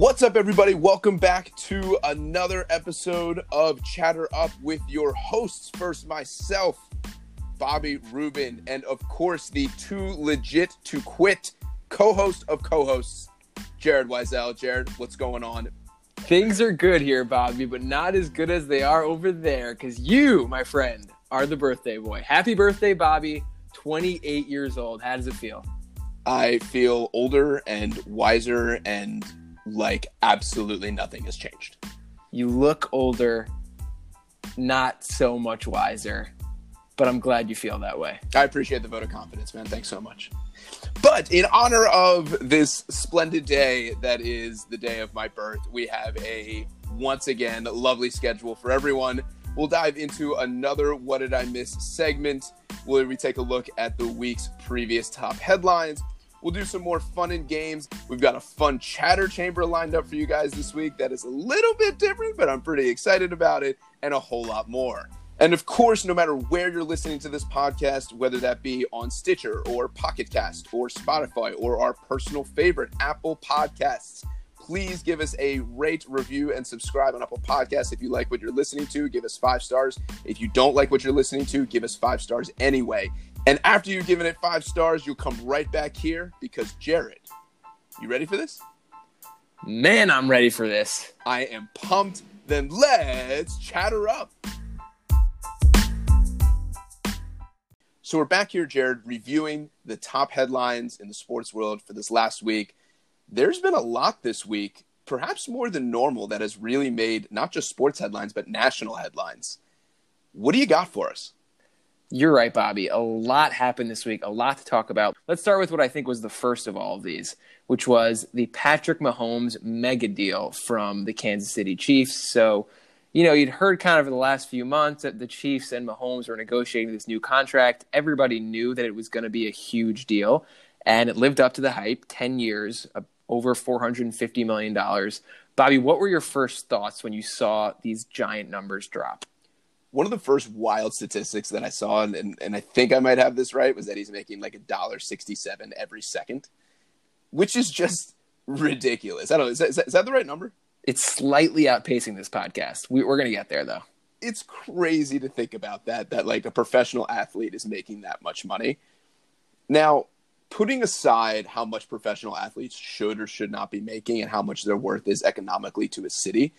What's up, everybody? Welcome back to another episode of Chatter Up with your hosts. First, myself, Bobby Rubin, and of course, the too legit to quit co host of co hosts, Jared Weisel. Jared, what's going on? Things are good here, Bobby, but not as good as they are over there because you, my friend, are the birthday boy. Happy birthday, Bobby. 28 years old. How does it feel? I feel older and wiser and like absolutely nothing has changed. You look older, not so much wiser, but I'm glad you feel that way. I appreciate the vote of confidence, man. Thanks so much. But in honor of this splendid day that is the day of my birth, we have a once again lovely schedule for everyone. We'll dive into another What Did I Miss segment where we take a look at the week's previous top headlines. We'll do some more fun and games. We've got a fun chatter chamber lined up for you guys this week that is a little bit different, but I'm pretty excited about it, and a whole lot more. And of course, no matter where you're listening to this podcast, whether that be on Stitcher or Pocket Cast or Spotify or our personal favorite, Apple Podcasts, please give us a rate, review, and subscribe on Apple Podcasts. If you like what you're listening to, give us five stars. If you don't like what you're listening to, give us five stars anyway. And after you've given it five stars, you'll come right back here because Jared, you ready for this? Man, I'm ready for this. I am pumped. Then let's chatter up. So we're back here, Jared, reviewing the top headlines in the sports world for this last week. There's been a lot this week, perhaps more than normal, that has really made not just sports headlines, but national headlines. What do you got for us? You're right, Bobby. A lot happened this week, a lot to talk about. Let's start with what I think was the first of all of these, which was the Patrick Mahomes mega deal from the Kansas City Chiefs. So, you know, you'd heard kind of in the last few months that the Chiefs and Mahomes were negotiating this new contract. Everybody knew that it was going to be a huge deal, and it lived up to the hype 10 years, uh, over $450 million. Bobby, what were your first thoughts when you saw these giant numbers drop? One of the first wild statistics that I saw, and, and I think I might have this right, was that he's making like a dollar sixty-seven every second, which is just ridiculous. I don't know. Is that, is that, is that the right number? It's slightly outpacing this podcast. We, we're going to get there though. It's crazy to think about that. That like a professional athlete is making that much money. Now, putting aside how much professional athletes should or should not be making and how much their worth is economically to a city,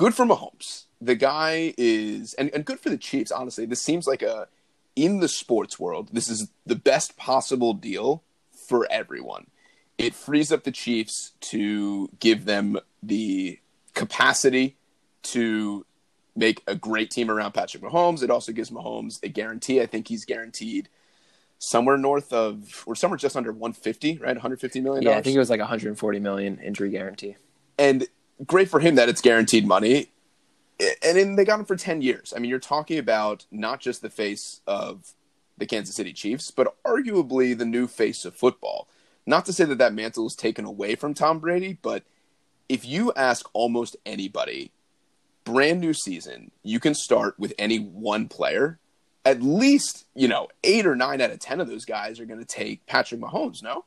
good for Mahomes the guy is and, and good for the Chiefs, honestly. This seems like a in the sports world, this is the best possible deal for everyone. It frees up the Chiefs to give them the capacity to make a great team around Patrick Mahomes. It also gives Mahomes a guarantee. I think he's guaranteed somewhere north of or somewhere just under 150, right? 150 million. Yeah, I think it was like 140 million injury guarantee. And great for him that it's guaranteed money and then they got him for 10 years. I mean, you're talking about not just the face of the Kansas City Chiefs, but arguably the new face of football. Not to say that that mantle is taken away from Tom Brady, but if you ask almost anybody, brand new season, you can start with any one player. At least, you know, eight or nine out of 10 of those guys are going to take Patrick Mahomes, no?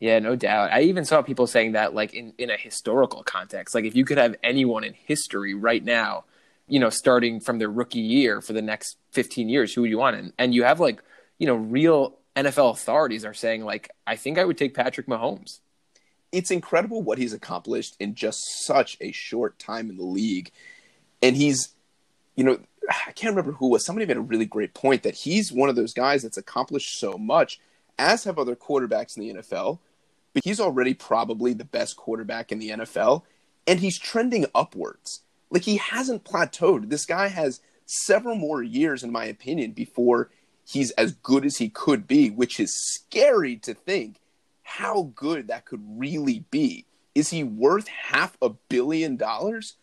Yeah, no doubt. I even saw people saying that, like, in, in a historical context. Like, if you could have anyone in history right now you know, starting from their rookie year for the next 15 years, who would you want? And, and you have like, you know, real NFL authorities are saying like, I think I would take Patrick Mahomes. It's incredible what he's accomplished in just such a short time in the league. And he's, you know, I can't remember who was. Somebody made a really great point that he's one of those guys that's accomplished so much, as have other quarterbacks in the NFL. But he's already probably the best quarterback in the NFL, and he's trending upwards. Like he hasn't plateaued. This guy has several more years, in my opinion, before he's as good as he could be, which is scary to think how good that could really be. Is he worth half a billion dollars?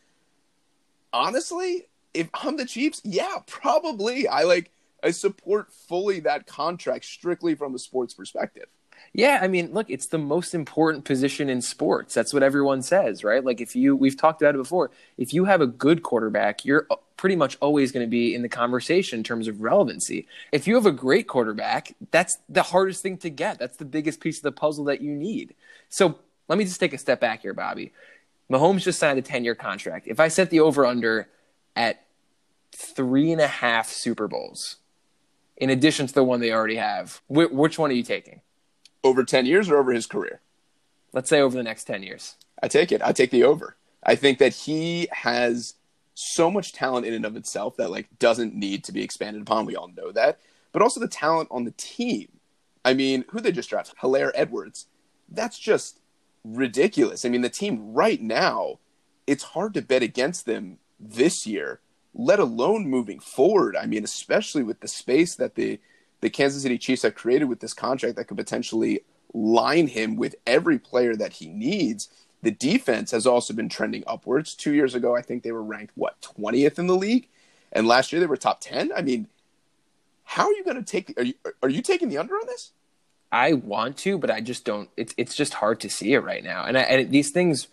Honestly, if I'm the Chiefs, yeah, probably. I like I support fully that contract strictly from a sports perspective. Yeah, I mean, look, it's the most important position in sports. That's what everyone says, right? Like if you we've talked about it before, if you have a good quarterback, you're pretty much always going to be in the conversation in terms of relevancy. If you have a great quarterback, that's the hardest thing to get. That's the biggest piece of the puzzle that you need. So, let me just take a step back here, Bobby. Mahomes just signed a 10 year contract. If I set the over under at three and a half Super Bowls, in addition to the one they already have, wh- which one are you taking? Over 10 years or over his career? Let's say over the next 10 years. I take it. I take the over. I think that he has so much talent in and of itself that like doesn't need to be expanded upon. We all know that. But also the talent on the team. I mean, who they just drafted? Helaire Edwards. That's just ridiculous. I mean, the team right now, it's hard to bet against them this year, let alone moving forward. I mean, especially with the space that the the Kansas City Chiefs have created with this contract that could potentially line him with every player that he needs. The defense has also been trending upwards. Two years ago, I think they were ranked what twentieth in the league, and last year they were top ten. I mean, how are you going to take? Are you are you taking the under on this? I want to, but I just don't. It's it's just hard to see it right now, and I, and these things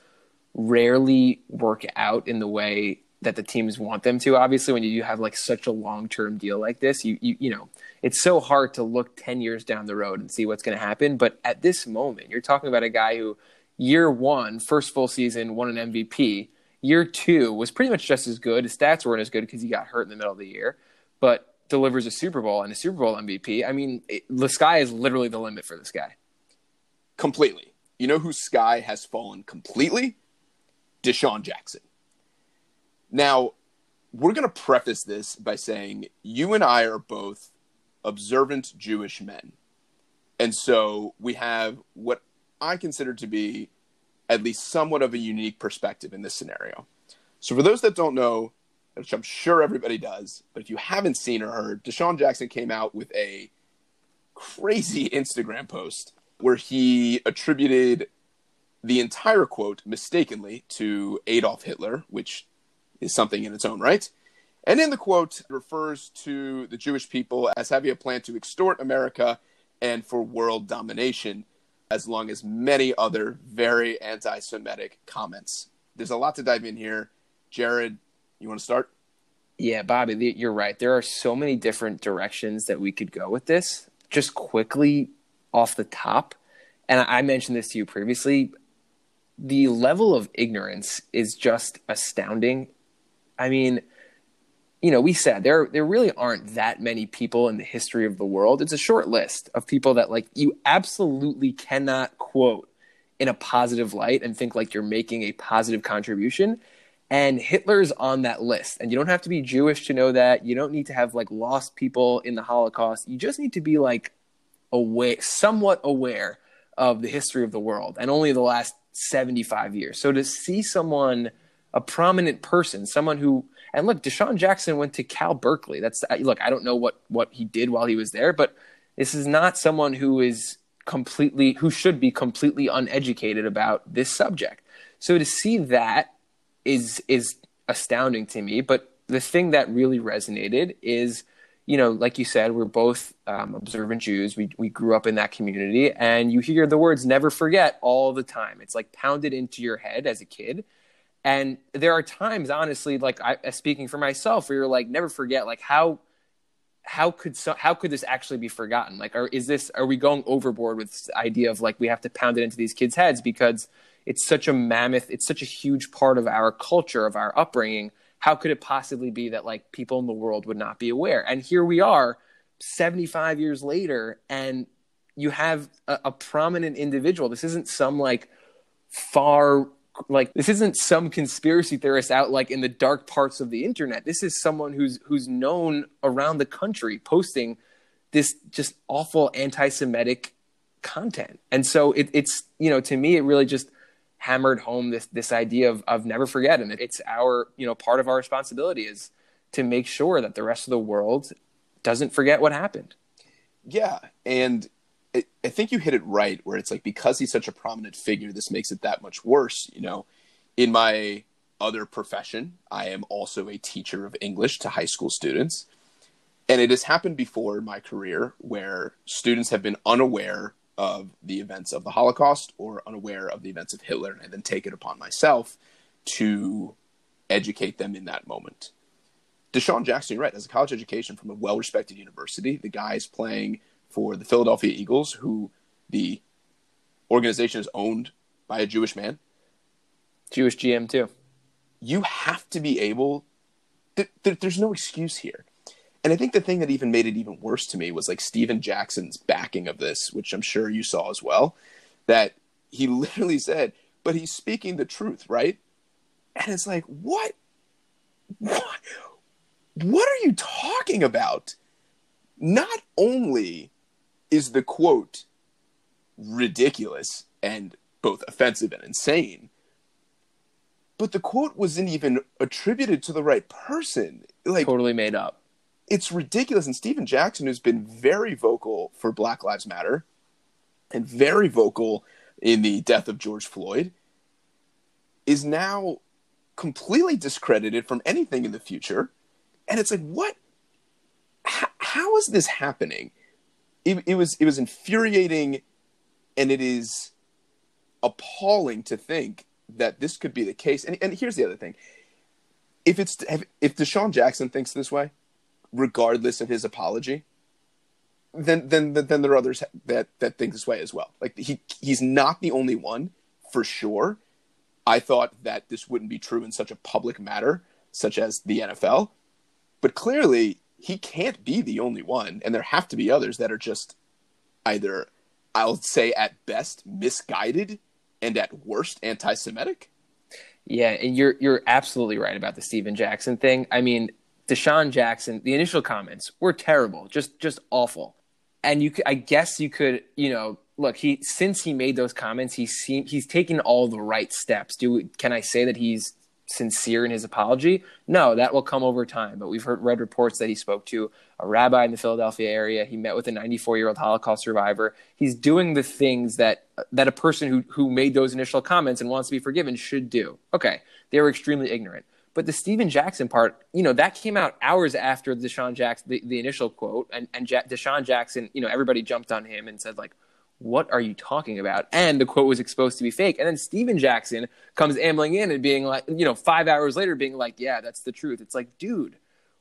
rarely work out in the way that the teams want them to. Obviously, when you have like such a long term deal like this, you you you know it's so hard to look ten years down the road and see what's going to happen. But at this moment, you're talking about a guy who year one, first full season, won an MVP. Year two was pretty much just as good. His stats weren't as good because he got hurt in the middle of the year, but delivers a Super Bowl and a Super Bowl MVP. I mean, it, the sky is literally the limit for this guy. Completely. You know whose sky has fallen completely? DeSean Jackson. Now, we're going to preface this by saying you and I are both observant Jewish men. And so we have what I consider to be at least somewhat of a unique perspective in this scenario. So, for those that don't know, which I'm sure everybody does. But if you haven't seen or heard, DeSean Jackson came out with a crazy Instagram post where he attributed the entire quote mistakenly to Adolf Hitler, which is something in its own right. And in the quote, refers to the Jewish people as having a plan to extort America and for world domination, as long as many other very anti Semitic comments. There's a lot to dive in here. Jared, you want to start? Yeah, Bobby, you're right. There are so many different directions that we could go with this. Just quickly off the top, and I mentioned this to you previously, the level of ignorance is just astounding. I mean, you know, we said there there really aren't that many people in the history of the world. It's a short list of people that like you absolutely cannot quote in a positive light and think like you're making a positive contribution and Hitler's on that list. And you don't have to be Jewish to know that. You don't need to have like lost people in the Holocaust. You just need to be like aware, somewhat aware of the history of the world and only the last 75 years. So to see someone, a prominent person, someone who, and look, DeSean Jackson went to Cal Berkeley. That's, look, I don't know what, what he did while he was there, but this is not someone who is completely, who should be completely uneducated about this subject. So to see that is is astounding to me. But the thing that really resonated is, you know, like you said, we're both um, observant Jews. We we grew up in that community, and you hear the words "never forget" all the time. It's like pounded into your head as a kid. And there are times, honestly, like I, uh, speaking for myself, where you're like, never forget, like how how could so, how could this actually be forgotten? Like, are is this are we going overboard with this idea of like we have to pound it into these kids' heads because it's such a mammoth, it's such a huge part of our culture, of our upbringing. How could it possibly be that like people in the world would not be aware? And here we are, 75 years later, and you have a, a prominent individual. This isn't some like far like this isn't some conspiracy theorist out like in the dark parts of the internet. This is someone who's who's known around the country posting this just awful anti-Semitic content. And so it, it's you know to me it really just hammered home this this idea of of never forget and it's our you know part of our responsibility is to make sure that the rest of the world doesn't forget what happened yeah and I think you hit it right where it's like because he's such a prominent figure this makes it that much worse you know in my other profession i am also a teacher of english to high school students and it has happened before in my career where students have been unaware of the events of the Holocaust or unaware of the events of Hitler, and I then take it upon myself to educate them in that moment. DeSean Jackson, you're right, has a college education from a well respected university. The guy is playing for the Philadelphia Eagles, who the organization is owned by a Jewish man. Jewish GM too. You have to be able. Th- th- there's no excuse here. And I think the thing that even made it even worse to me was like Stephen Jackson's backing of this, which I'm sure you saw as well. That he literally said, but he's speaking the truth, right? And it's like, what? What? What are you talking about? Not only is the quote ridiculous and both offensive and insane, but the quote wasn't even attributed to the right person. Like totally made up. It's ridiculous. And Stephen Jackson, who's been very vocal for Black Lives Matter and very vocal in the death of George Floyd, is now completely discredited from anything in the future. And it's like, what? H- how is this happening? It, it was it was infuriating, and it is appalling to think that this could be the case. And, and here's the other thing: if it's if DeSean Jackson thinks this way, regardless of his apology, then then then there are others that that think this way as well. Like he he's not the only one for sure. I thought that this wouldn't be true in such a public matter such as the NFL, but clearly he can't be the only one, and there have to be others that are just either I'll say at best misguided and at worst anti-Semitic. Yeah, and you're you're absolutely right about the Stephen Jackson thing. I mean, DeSean Jackson, the initial comments were terrible, just just awful. And you, I guess you could, you know, look. He since he made those comments, he's seen he's taken all the right steps. Do can I say that he's sincere in his apology? No, that will come over time. But we've heard read reports that he spoke to a rabbi in the Philadelphia area. He met with a 94 year old Holocaust survivor. He's doing the things that that a person who who made those initial comments and wants to be forgiven should do. Okay, they were extremely ignorant. But the Stephen Jackson part, you know, that came out hours after DeSean Jackson, the, the initial quote, and and ja- DeSean Jackson, you know, everybody jumped on him and said like, "What are you talking about?" And the quote was exposed to be fake. And then Stephen Jackson comes ambling in and being like, you know, five hours later, being like, "Yeah, that's the truth." It's like, dude,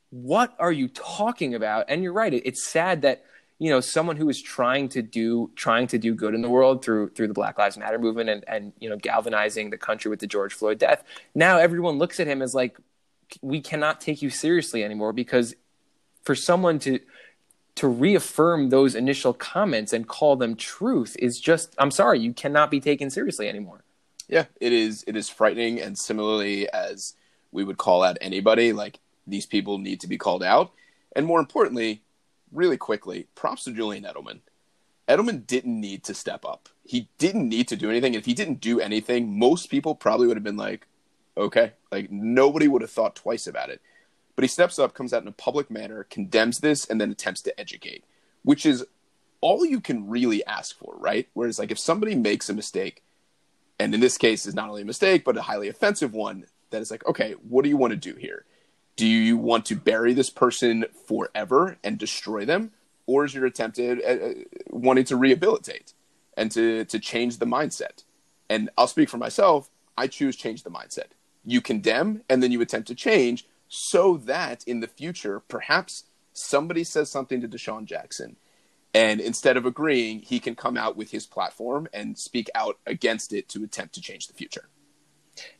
what are you talking about? And you're right. It's sad that you know someone who is trying to do trying to do good in the world through through the black lives matter movement and and you know galvanizing the country with the george floyd death now everyone looks at him as like we cannot take you seriously anymore because for someone to to reaffirm those initial comments and call them truth is just i'm sorry you cannot be taken seriously anymore yeah it is it is frightening and similarly as we would call out anybody like these people need to be called out and more importantly really quickly, props to Julian Edelman. Edelman didn't need to step up. He didn't need to do anything. If he didn't do anything, most people probably would have been like, okay, like nobody would have thought twice about it. But he steps up, comes out in a public manner, condemns this, and then attempts to educate, which is all you can really ask for, right? Whereas, like, if somebody makes a mistake, and in this case is not only a mistake, but a highly offensive one, that is like, okay, what do you want to do here? do you want to bury this person forever and destroy them or is your attempt at uh, wanting to rehabilitate and to, to change the mindset and i'll speak for myself i choose change the mindset you condemn and then you attempt to change so that in the future perhaps somebody says something to DeSean Jackson and instead of agreeing he can come out with his platform and speak out against it to attempt to change the future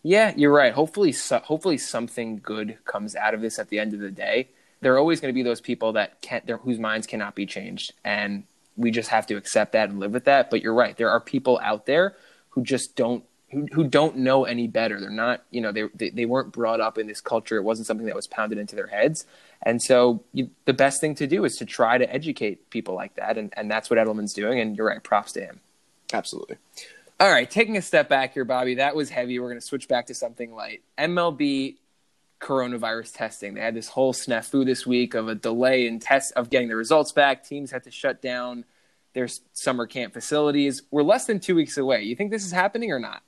yeah, you're right. Hopefully, so, hopefully something good comes out of this at the end of the day. There are always going to be those people that can't, whose minds cannot be changed, and we just have to accept that and live with that. But you're right. There are people out there who just don't who, who don't know any better. They're not, you know, they, they, they weren't brought up in this culture. It wasn't something that was pounded into their heads. And so you, the best thing to do is to try to educate people like that. And, and that's what Edelman's doing. And you're right. Props to him. Absolutely. All right, taking a step back here, Bobby. That was heavy. We're going to switch back to something light. MLB coronavirus testing. They had this whole snafu this week of a delay in test of getting the results back. Teams had to shut down their summer camp facilities. We're less than two weeks away. You think this is happening or not?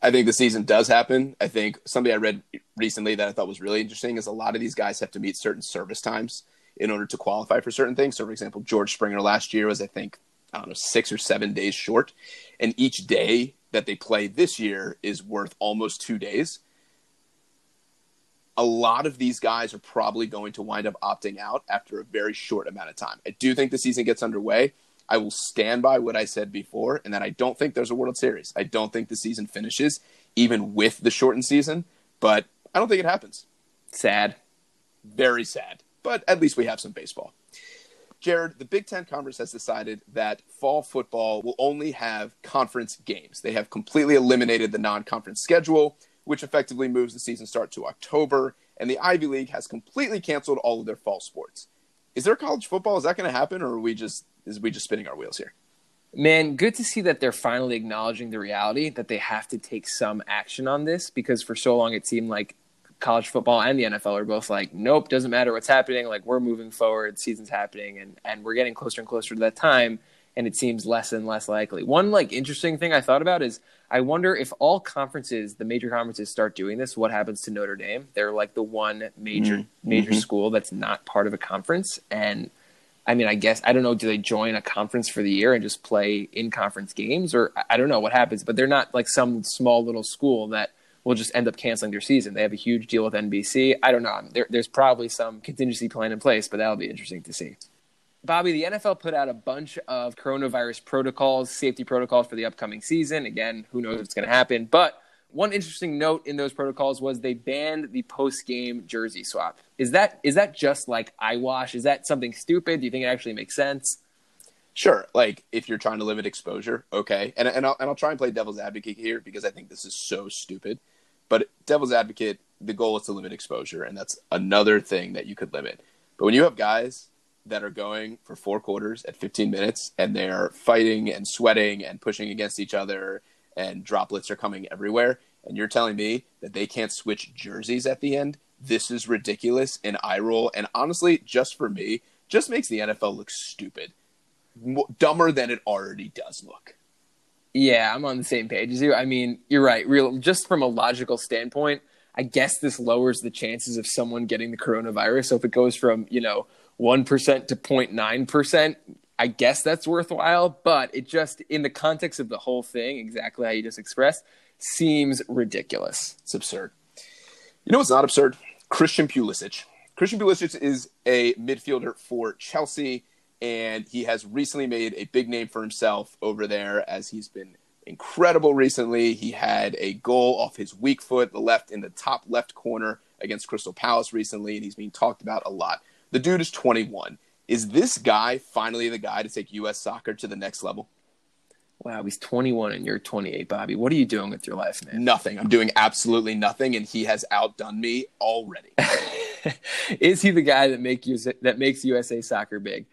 I think the season does happen. I think something I read recently that I thought was really interesting is a lot of these guys have to meet certain service times in order to qualify for certain things. So, for example, George Springer last year was, I think, I don't know, six or seven days short. And each day that they play this year is worth almost two days. A lot of these guys are probably going to wind up opting out after a very short amount of time. I do think the season gets underway. I will stand by what I said before, and that I don't think there's a World Series. I don't think the season finishes even with the shortened season. But I don't think it happens. Sad. Very sad. But at least we have some baseball. Jared, the Big Ten Conference has decided that fall football will only have conference games. They have completely eliminated the non conference schedule, which effectively moves the season start to October. And the Ivy League has completely canceled all of their fall sports. Is there college football? Is that going to happen, or are we just is we just spinning our wheels here? Man, good to see that they're finally acknowledging the reality that they have to take some action on this because for so long it seemed like college football and the NFL are both like, nope, doesn't matter what's happening. Like we're moving forward, season's happening, and and we're getting closer and closer to that time, and it seems less and less likely. One like interesting thing I thought about is I wonder if all conferences, the major conferences, start doing this. What happens to Notre Dame? They're like the one major mm-hmm. major mm-hmm. school that's not part of a conference, and I mean, I guess I don't know. Do they join a conference for the year and just play in conference games, or I don't know what happens? But they're not like some small little school that will just end up canceling their season. They have a huge deal with NBC. I don't know. There, there's probably some contingency plan in place, but that'll be interesting to see. Bobby, the NFL put out a bunch of coronavirus protocols, safety protocols for the upcoming season. Again, who knows what's going to happen? But one interesting note in those protocols was they banned the post-game jersey swap. Is that is that just like eyewash? Is that something stupid? Do you think it actually makes sense? Sure. Like if you're trying to limit exposure, okay. And and I'll, and I'll try and play devil's advocate here because I think this is so stupid. But devil's advocate, the goal is to limit exposure, and that's another thing that you could limit. But when you have guys that are going for four quarters at 15 minutes and they're fighting and sweating and pushing against each other and droplets are coming everywhere, and you're telling me that they can't switch jerseys at the end, this is ridiculous and eye roll. And honestly, just for me, just makes the NFL look stupid, dumber than it already does look. Yeah, I'm on the same page as you. I mean, you're right. Real, just from a logical standpoint, I guess this lowers the chances of someone getting the coronavirus. So if it goes from you know one percent to 0.9 percent, I guess that's worthwhile. But it just, in the context of the whole thing, exactly how you just expressed, seems ridiculous. It's absurd. You know what's not absurd? Christian Pulisic. Christian Pulisic is a midfielder for Chelsea and he has recently made a big name for himself over there as he's been incredible recently. He had a goal off his weak foot, the left in the top left corner against Crystal Palace recently, and he's being talked about a lot. The dude is 21. Is this guy finally the guy to take U.S. soccer to the next level? Wow, he's 21 and you're 28, Bobby. What are you doing with your life, man? Nothing. I'm doing absolutely nothing, and he has outdone me already. is he the guy that make you that makes USA soccer big?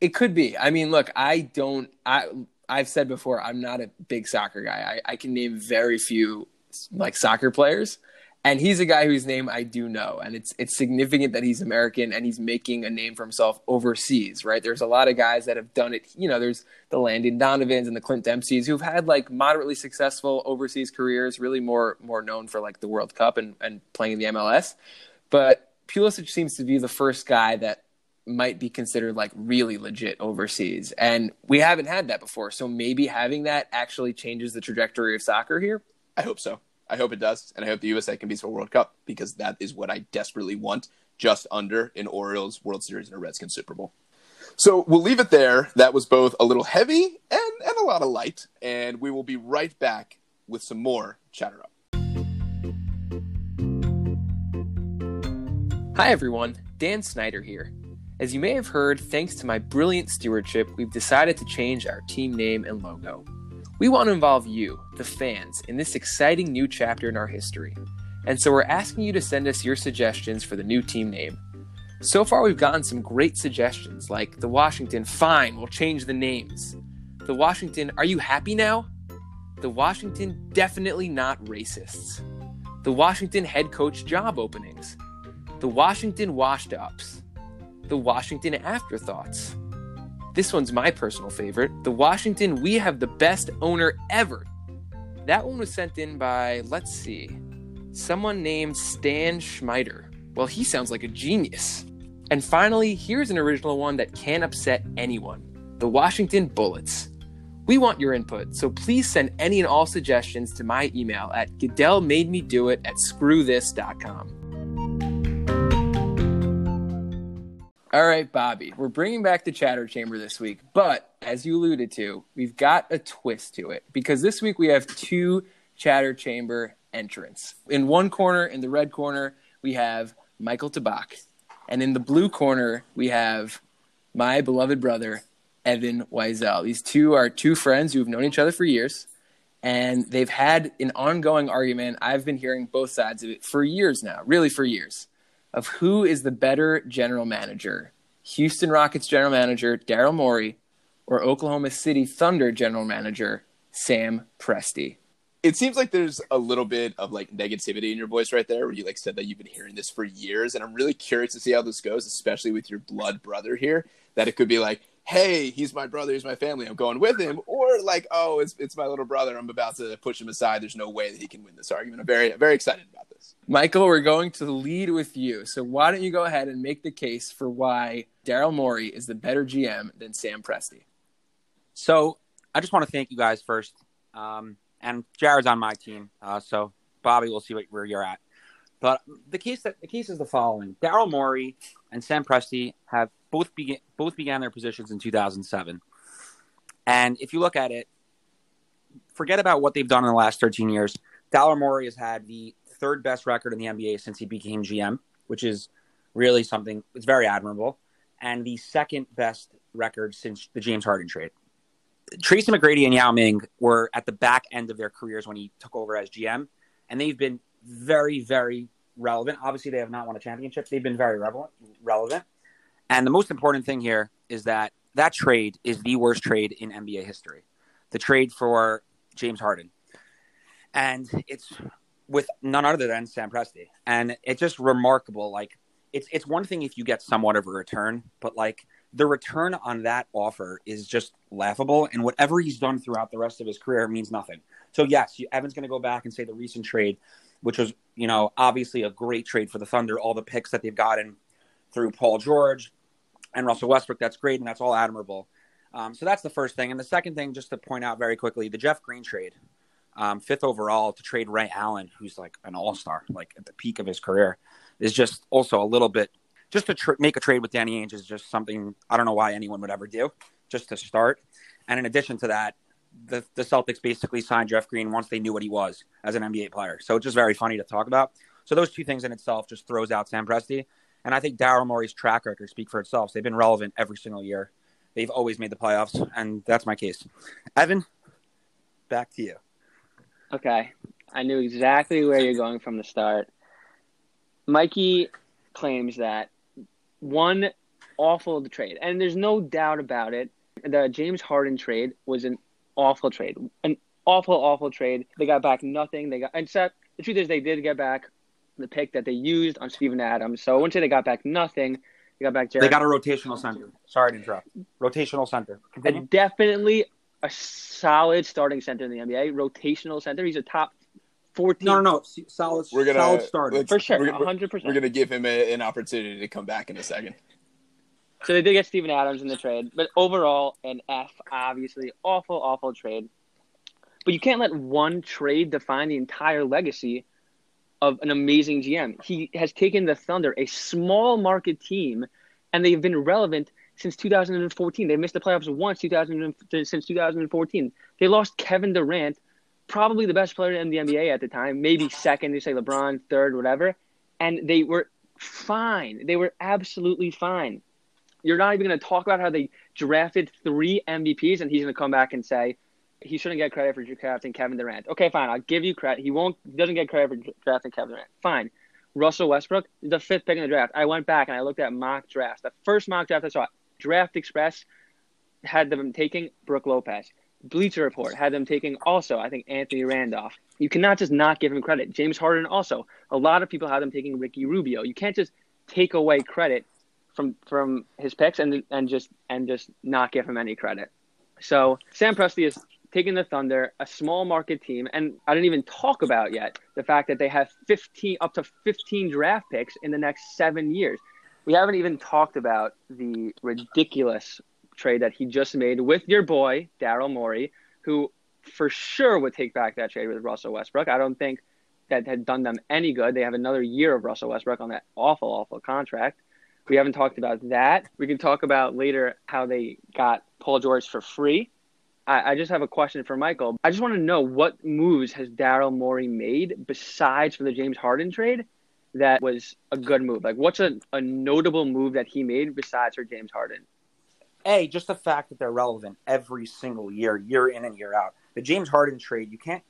It could be. I mean, look, I don't. I I've said before, I'm not a big soccer guy. I, I can name very few like soccer players, and he's a guy whose name I do know, and it's it's significant that he's American and he's making a name for himself overseas. Right? There's a lot of guys that have done it. You know, there's the Landon Donovans and the Clint Dempseys who've had like moderately successful overseas careers, really more more known for like the World Cup and and playing in the MLS. But Pulisic seems to be the first guy that might be considered like really legit overseas. And we haven't had that before. So maybe having that actually changes the trajectory of soccer here. I hope so. I hope it does. And I hope the USA can be for World Cup because that is what I desperately want just under an Orioles World Series and a Redskins Super Bowl. So we'll leave it there. That was both a little heavy and, and a lot of light. And we will be right back with some more Chatter Up. Hi, everyone. Dan Snyder here. As you may have heard, thanks to my brilliant stewardship, we've decided to change our team name and logo. We want to involve you, the fans, in this exciting new chapter in our history. And so we're asking you to send us your suggestions for the new team name. So far, we've gotten some great suggestions like the Washington, fine, we'll change the names. The Washington, are you happy now? The Washington, definitely not racists. The Washington head coach job openings. The Washington washed ups the Washington Afterthoughts. This one's my personal favorite. The Washington We Have the Best Owner Ever. That one was sent in by, let's see, someone named Stan Schmeider. Well, he sounds like a genius. And finally, here's an original one that can't upset anyone the Washington Bullets. We want your input, so please send any and all suggestions to my email at goodellmademedoit at screwthis.com. All right, Bobby, we're bringing back the chatter chamber this week, but as you alluded to, we've got a twist to it because this week we have two chatter chamber entrants. In one corner, in the red corner, we have Michael Tabak. And in the blue corner, we have my beloved brother, Evan Weisel. These two are two friends who have known each other for years, and they've had an ongoing argument. I've been hearing both sides of it for years now, really for years, of who is the better general manager Houston Rockets general manager, Daryl Morey, or Oklahoma City Thunder general manager, Sam Presti? It seems like there's a little bit of like negativity in your voice right there where you like said that you've been hearing this for years and i'm really curious to see how this goes especially with your blood brother here that it could be like hey he's my brother he's my family i'm going with him or like oh it's, it's my little brother i'm about to push him aside there's no way that he can win this argument. I'm very very excited about this michael we're going to lead with you. So why don't you go ahead and make the case for why daryl morey is the better gm than sam presti? So i just want to thank you guys first. Um, and Jared's on my team, uh, so Bobby, we'll see what, where you're at. But the case that the case is the following: Daryl Morey and Sam Presti have both began both began their positions in 2007, and if you look at it, forget about what they've done in the last 13 years. Daryl Morey has had the third best record in the NBA since he became GM, which is really something. It's very admirable, and the second best record since the James Harden trade. Tracy McGrady and Yao Ming were at the back end of their careers when he took over as GM, and they've been very, very relevant. Obviously, they have not won a championship. They've been very relevant. Relevant, and the most important thing here is that that trade is the worst trade in NBA history. The trade for James Harden, and it's with none other than Sam Presti, and it's just remarkable. Like it's it's one thing if you get somewhat of a return, but like the return on that offer is just laughable. And whatever he's done throughout the rest of his career means nothing. So, yes, Evan's going to go back and say the recent trade, which was, you know, obviously a great trade for the Thunder, all the picks that they've gotten through Paul George and Russell Westbrook. That's great. And that's all admirable. Um, so that's the first thing. And the second thing, just to point out very quickly, the Jeff Green trade, um, fifth overall to trade Ray Allen, who's like an all star, like at the peak of his career, is just also a little bit just to tr- make a trade with Danny Ainge is just something I don't know why anyone would ever do, just to start. And in addition to that, the, the Celtics basically signed Jeff Green once they knew what he was as an NBA player. So it's just very funny to talk about. So those two things in itself just throws out Sam Presti. And I think Daryl Morey's track record speak for itself. They've been relevant every single year. They've always made the playoffs, and that's my case. Evan, back to you. Okay. I knew exactly where you're going from the start. Mikey claims that one awful trade, and there's no doubt about it. The James Harden trade was an awful trade, an awful, awful trade. They got back nothing. They got except the truth is they did get back the pick that they used on Steven Adams. So I wouldn't say they got back nothing. They got back Jared. They got a rotational center. Sorry to interrupt. Rotational center. Definitely a solid starting center in the NBA. Rotational center. He's a top 14. No, no, no. Solid, we're gonna, solid starter. For sure, we're, 100%. We're going to give him a, an opportunity to come back in a second. So they did get Steven Adams in the trade, but overall, an F, obviously. Awful, awful trade. But you can't let one trade define the entire legacy of an amazing GM. He has taken the Thunder, a small market team, and they've been relevant since 2014. They missed the playoffs once 2000, since 2014. They lost Kevin Durant – probably the best player in the NBA at the time, maybe second, you say LeBron, third, whatever. And they were fine. They were absolutely fine. You're not even going to talk about how they drafted three MVPs, and he's going to come back and say he shouldn't get credit for drafting Kevin Durant. Okay, fine. I'll give you credit. He won't. Doesn't get credit for drafting Kevin Durant. Fine. Russell Westbrook, the fifth pick in the draft. I went back and I looked at mock drafts. The first mock draft I saw, Draft Express, had them taking Brook Lopez. Bleacher Report had them taking also, I think, Anthony Randolph. You cannot just not give him credit. James Harden also. A lot of people had them taking Ricky Rubio. You can't just take away credit from from his picks and and just and just not give him any credit. So Sam Presti is taking the Thunder, a small market team, and I didn't even talk about yet the fact that they have 15 up to 15 draft picks in the next seven years. We haven't even talked about the ridiculous trade that he just made with your boy Daryl Morey, who for sure would take back that trade with Russell Westbrook. I don't think that had done them any good. They have another year of Russell Westbrook on that awful, awful contract. We haven't talked about that. We can talk about later how they got Paul George for free I, I just have a question for Michael. I just want to know what moves has Daryl Morey made besides for the James Harden trade that was a good move? Like, what's a, a notable move that he made besides for James Harden? A, just the fact that they're relevant every single year, year in and year out. The James Harden trade, you can't.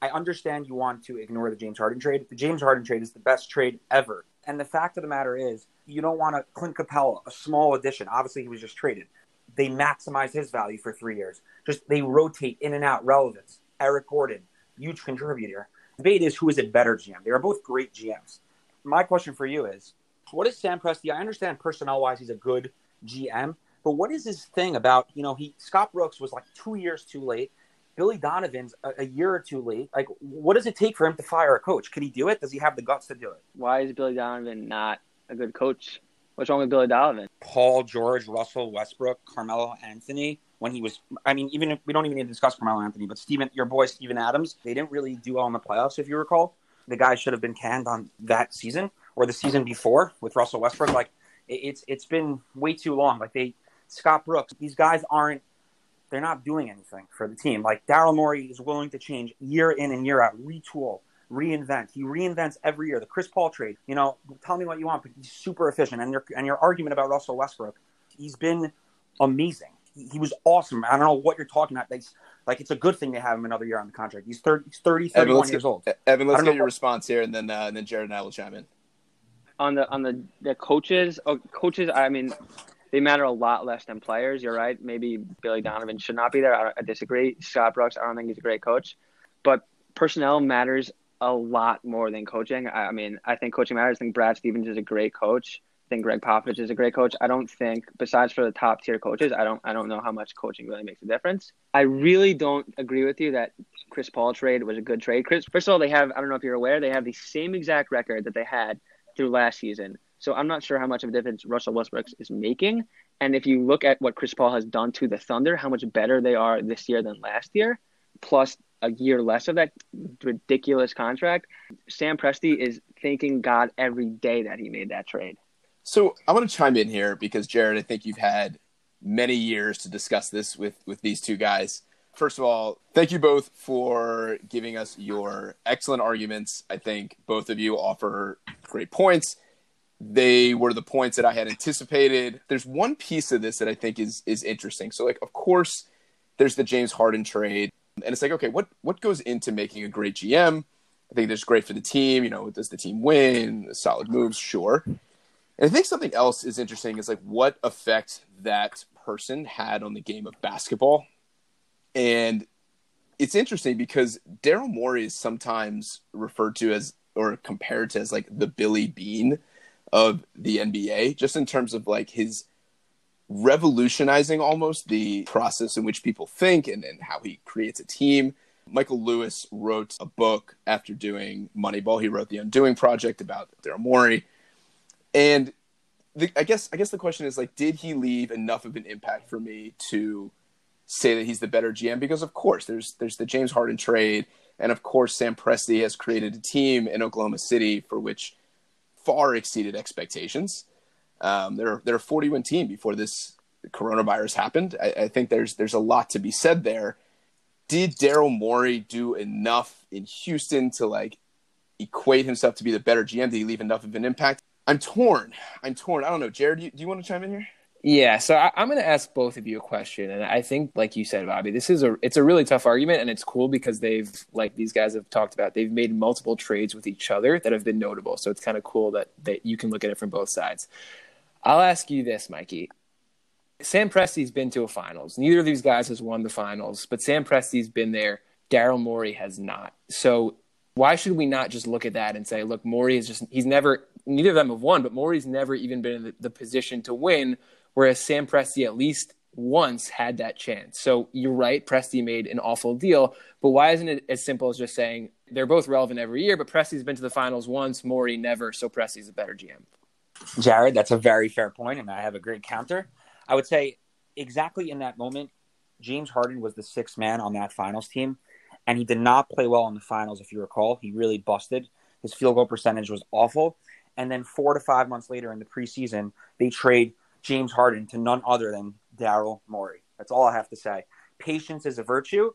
I understand you want to ignore the James Harden trade. The James Harden trade is the best trade ever. And the fact of the matter is, you don't want to Clint Capela, a small addition. Obviously, he was just traded. They maximize his value for three years. Just they rotate in and out relevance. Eric Gordon, huge contributor. Debate is who is a better GM. They are both great GMs. My question for you is, what is Sam Presti? I understand personnel wise, he's a good GM, but what is his thing about? You know, he Scott Brooks was like two years too late. Billy Donovan's a, a, year or two late. Like, what does it take for him to fire a coach? Can he do it? Does he have the guts to do it? Why is Billy Donovan not a good coach? What's wrong with Billy Donovan? Paul George, Russell Westbrook, Carmelo Anthony. When he was, I mean, even if we don't even need to discuss Carmelo Anthony, but Steven, your boy Steven Adams, they didn't really do well in the playoffs, if you recall. The guy should have been canned on that season or the season before with Russell Westbrook. Like, it's it's been way too long. Like they, Scott Brooks, these guys aren't they're not doing anything for the team. Like Daryl Morey is willing to change year in and year out, retool, reinvent. He reinvents every year. The Chris Paul trade, you know, tell me what you want, but he's super efficient. And your and your argument about Russell Westbrook, he's been amazing. He, he was awesome. I don't know what you're talking about. Like, like it's a good thing to have him another year on the contract. He's 30, he's 30 31 Evan, years get, old. Evan, let's get your what, response here, and then uh, and then Jared and I will chime in. On the on the the coaches, oh, coaches. I mean, they matter a lot less than players. You're right. Maybe Billy Donovan should not be there. I, I disagree. Scott Brooks, I don't think he's a great coach, but personnel matters a lot more than coaching. I, I mean, I think coaching matters. I think Brad Stevens is a great coach. Think Gregg Popovich is a great coach. I don't think, besides for the top tier coaches, I don't, I don't know how much coaching really makes a difference. I really don't agree with you that Chris Paul trade was a good trade. Chris, first of all, they have, I don't know if you're aware, they have the same exact record that they had through last season. So I'm not sure how much of a difference Russell Westbrook is making. And if you look at what Chris Paul has done to the Thunder, how much better they are this year than last year, plus a year less of that ridiculous contract, Sam Presti is thanking God every day that he made that trade. So I want to chime in here because Jared, I think you've had many years to discuss this with with these two guys. First of all, thank you both for giving us your excellent arguments. I think both of you offer great points. They were the points that I had anticipated. There's one piece of this that I think is is interesting. So like of course there's the James Harden trade and it's like okay, what what goes into making a great GM? I think that's great for the team, you know, does the team win? Solid moves, sure. And I think something else is interesting is like what effect that person had on the game of basketball. And it's interesting because Daryl Morey is sometimes referred to as or compared to as like the Billy Beane of the NBA, just in terms of like his revolutionizing almost the process in which people think and, and how he creates a team. Michael Lewis wrote a book after doing Moneyball. He wrote The Undoing Project about Daryl Morey. And the, I guess I guess the question is like, did he leave enough of an impact for me to say that he's the better GM? Because of course, there's there's the James Harden trade, and of course, Sam Presti has created a team in Oklahoma City for which far exceeded expectations. Um, they're they're a 40 win team before this coronavirus happened. I, I think there's there's a lot to be said there. Did Daryl Morey do enough in Houston to like equate himself to be the better GM? Did he leave enough of an impact? I'm torn. I'm torn. I don't know. Jared, do you, do you want to chime in here? Yeah, so I, am going to ask both of you a question, and I think, like you said, Bobby, this is a it's a really tough argument, and it's cool because they've like these guys have talked about they've made multiple trades with each other that have been notable. So it's kind of cool that that you can look at it from both sides. I'll ask you this, Mikey. Sam Presti's been to a finals. Neither of these guys has won the finals, but Sam Presti's been there. Daryl Morey has not. So why should we not just look at that and say, look, Morey is just he's never neither of them have won, but Morey's never even been in the, the position to win, whereas Sam Presti at least once had that chance. So you're right, Presti made an awful deal, but why isn't it as simple as just saying they're both relevant every year, but Presti's been to the finals once, Morey never, so Presti's a better GM. Jared, that's a very fair point, and I have a great counter. I would say exactly in that moment, James Harden was the sixth man on that finals team, and he did not play well in the finals, if you recall. He really busted. His field goal percentage was awful. And then four to five months later in the preseason, they trade James Harden to none other than Daryl Morey. That's all I have to say. patience is a virtue.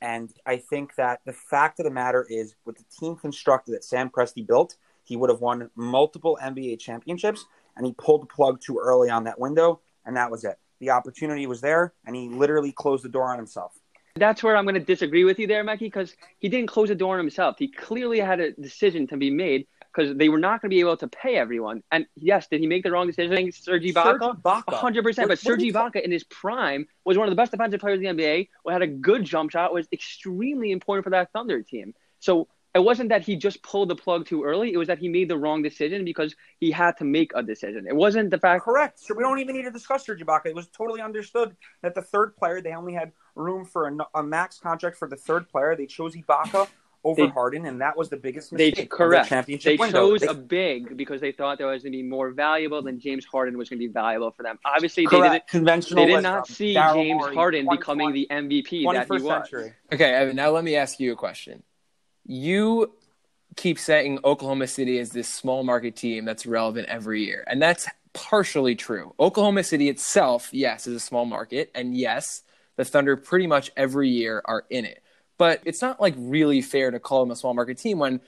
And I think that the fact of the matter is, with the team constructed that Sam Presti built, he would have won multiple NBA championships, and he pulled the plug too early on that window, and that was it. The opportunity was there, and he literally closed the door on himself. That's where I'm going to disagree with you there, Mikey, because he didn't close the door on himself. He clearly had a decision to be made because they were not going to be able to pay everyone. And yes, did he make the wrong decision? I think Serge Ibaka, hundred percent. But Sergi Ibaka in his prime was one of the best defensive players in the NBA. Had a good jump shot. Was extremely important for that Thunder team. So it wasn't that he just pulled the plug too early. It was that he made the wrong decision because he had to make a decision. It wasn't the fact. Correct. So we don't even need to discuss Serge Ibaka. It was totally understood that the third player they only had room for a, a max contract for the third player. They chose Ibaka over they, Harden, and that was the biggest mistake. They, correct. The championship they window. chose they, a big because they thought that was going to be more valuable than James Harden was going to be valuable for them. Obviously, correct. they didn't. Conventional they did not see Daryl James Morey, Harden becoming the MVP that he was. Century. Okay, Evan. Now let me ask you a question. You keep saying Oklahoma City is this small market team that's relevant every year, and that's partially true. Oklahoma City itself, yes, is a small market, and yes, the Thunder pretty much every year are in it. But it's not like really fair to call them a small market team when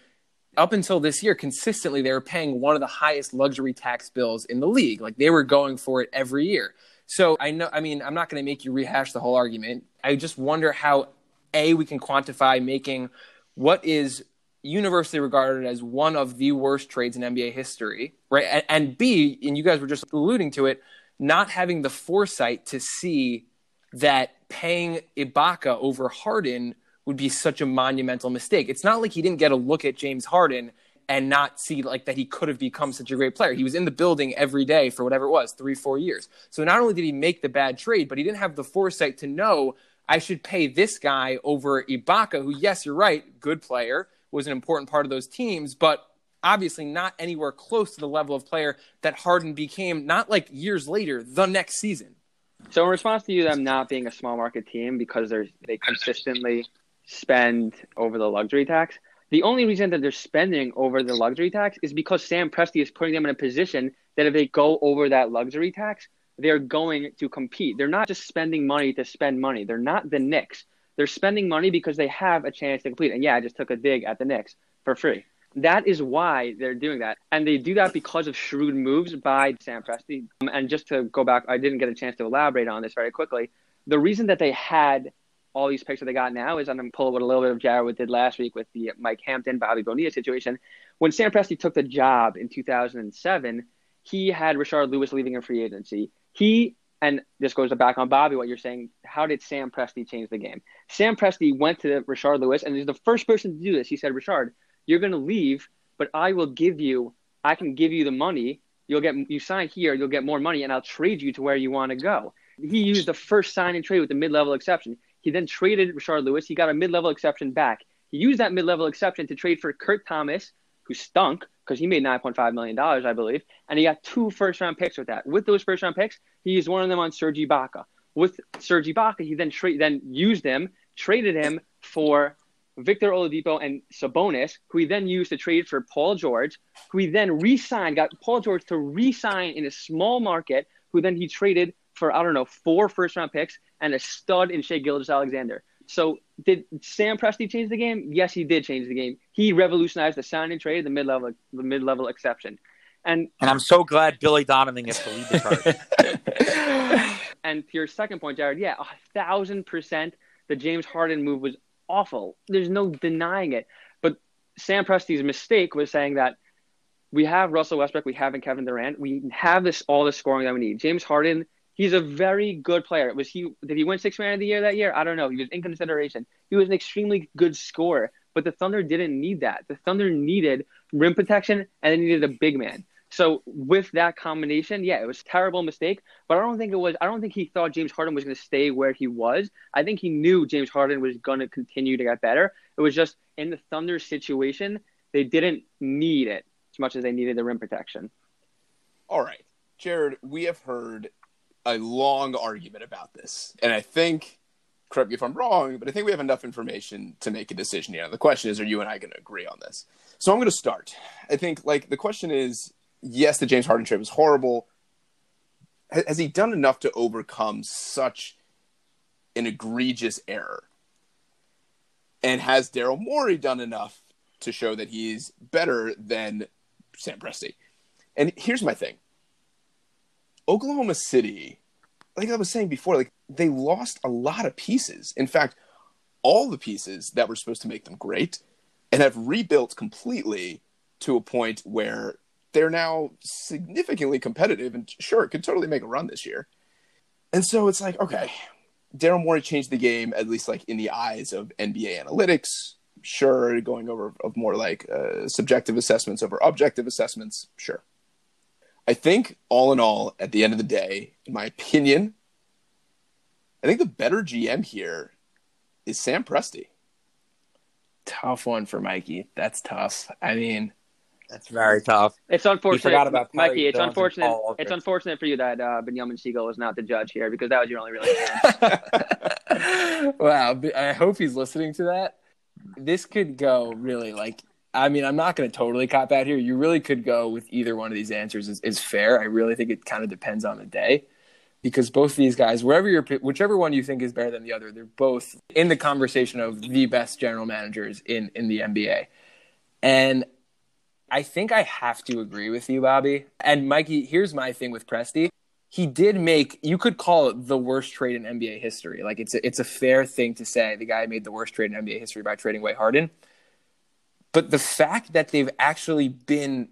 up until this year, consistently they were paying one of the highest luxury tax bills in the league. Like they were going for it every year. So I know, I mean, I'm not going to make you rehash the whole argument. I just wonder how A, we can quantify making what is universally regarded as one of the worst trades in NBA history, right? And, and B, and you guys were just alluding to it, not having the foresight to see that paying Ibaka over Harden would be such a monumental mistake. It's not like he didn't get a look at James Harden and not see like that he could have become such a great player. He was in the building every day for whatever it was, three, four years. So not only did he make the bad trade, but he didn't have the foresight to know I should pay this guy over Ibaka, who, yes, you're right, good player, was an important part of those teams, but obviously not anywhere close to the level of player that Harden became not like years later, the next season. So in response to you them not being a small market team because they're they consistently spend over the luxury tax. The only reason that they're spending over the luxury tax is because Sam Presti is putting them in a position that if they go over that luxury tax, they're going to compete. They're not just spending money to spend money. They're not the Knicks. They're spending money because they have a chance to compete. And yeah, I just took a dig at the Knicks for free. That is why they're doing that. And they do that because of shrewd moves by Sam Presti. Um, and just to go back, I didn't get a chance to elaborate on this very quickly. The reason that they had all these picks that they got now is I'm going to pull what a little bit of Jared did last week with the Mike Hampton, Bobby Bonilla situation. When Sam Presti took the job in 2007, he had Rashard Lewis leaving in free agency. He, and this goes back on Bobby, what you're saying, how did Sam Presti change the game? Sam Presti went to Rashard Lewis, and he's the first person to do this. He said, Rashard, you're going to leave, but I will give you, I can give you the money. You'll get, you sign here, you'll get more money, and I'll trade you to where you want to go. He used the first sign and trade with the mid level exception. He then traded Rashard Lewis. He got a mid level exception back. He used that mid level exception to trade for Kurt Thomas, who stunk because he made $9.5 million, I believe. And he got two first round picks with that. With those first round picks, he used one of them on Sergi Ibaka. With Sergi Ibaka, he then, tra- then used him, traded him for Victor Oladipo and Sabonis, who he then used to trade for Paul George, who he then re-signed, got Paul George to re-sign in a small market, who then he traded for I don't know four first round picks and a stud in Shai Gilgeous-Alexander. So did Sam Presti change the game? Yes, he did change the game. He revolutionized the sign and trade, the mid level, the mid level exception. And and I'm so glad Billy Donovan gets to lead the charge. and to your second point, Jared, yeah, a thousand percent, the James Harden move was awful. There's no denying it. But Sam Presti's mistake was saying that we have Russell Westbrook, we have Kevin Durant, we have this all the scoring that we need. James Harden He's a very good player. Was he? Did he win six man of the year that year? I don't know. He was in consideration. He was an extremely good scorer, but the Thunder didn't need that. The Thunder needed rim protection and they needed a big man. So with that combination, yeah, it was a terrible mistake. But I don't think it was. I don't think he thought James Harden was going to stay where he was. I think he knew James Harden was going to continue to get better. It was just in the Thunder situation, they didn't need it as much as they needed the rim protection. All right, Jared, we have heard a long argument about this, and I think, correct me if I'm wrong, but I think we have enough information to make a decision here. The question is, are you and I going to agree on this? So I'm going to start. I think, like, the question is, yes, the James Harden trade was horrible. Has he done enough to overcome such an egregious error? And has Daryl Morey done enough to show that he's better than Sam Presti? And here's my thing Oklahoma City, like I was saying before, like they lost a lot of pieces. In fact, all the pieces that were supposed to make them great and have rebuilt completely to a point where they're now significantly competitive and sure could totally make a run this year. And so it's like, okay, Daryl Morey changed the game, at least like in the eyes of NBA analytics. Sure, going over of more like uh, subjective assessments over objective assessments. Sure. I think all in all, at the end of the day, in my opinion, I think the better GM here is Sam Presti. Tough one for Mikey. That's tough. I mean, That's very tough. It's unfortunate, forgot about Perry Mikey. It's Jones and unfortunate. It's unfortunate for you that uh, Benjamin Siegel was not the judge here because that was your only really chance. wow. I hope he's listening to that. This could go really like. I mean, I'm not going to totally cop out here. You really could go with either one of these answers is, is fair. I really think it kind of depends on the day because both these guys, wherever you're, whichever one you think is better than the other, they're both in the conversation of the best general managers in in the NBA. And I think I have to agree with you, Bobby. And Mikey, here's my thing with Presti. He did make you could call it the worst trade in NBA history. Like it's a, it's a fair thing to say the guy made the worst trade in NBA history by trading away Harden. But the fact that they've actually been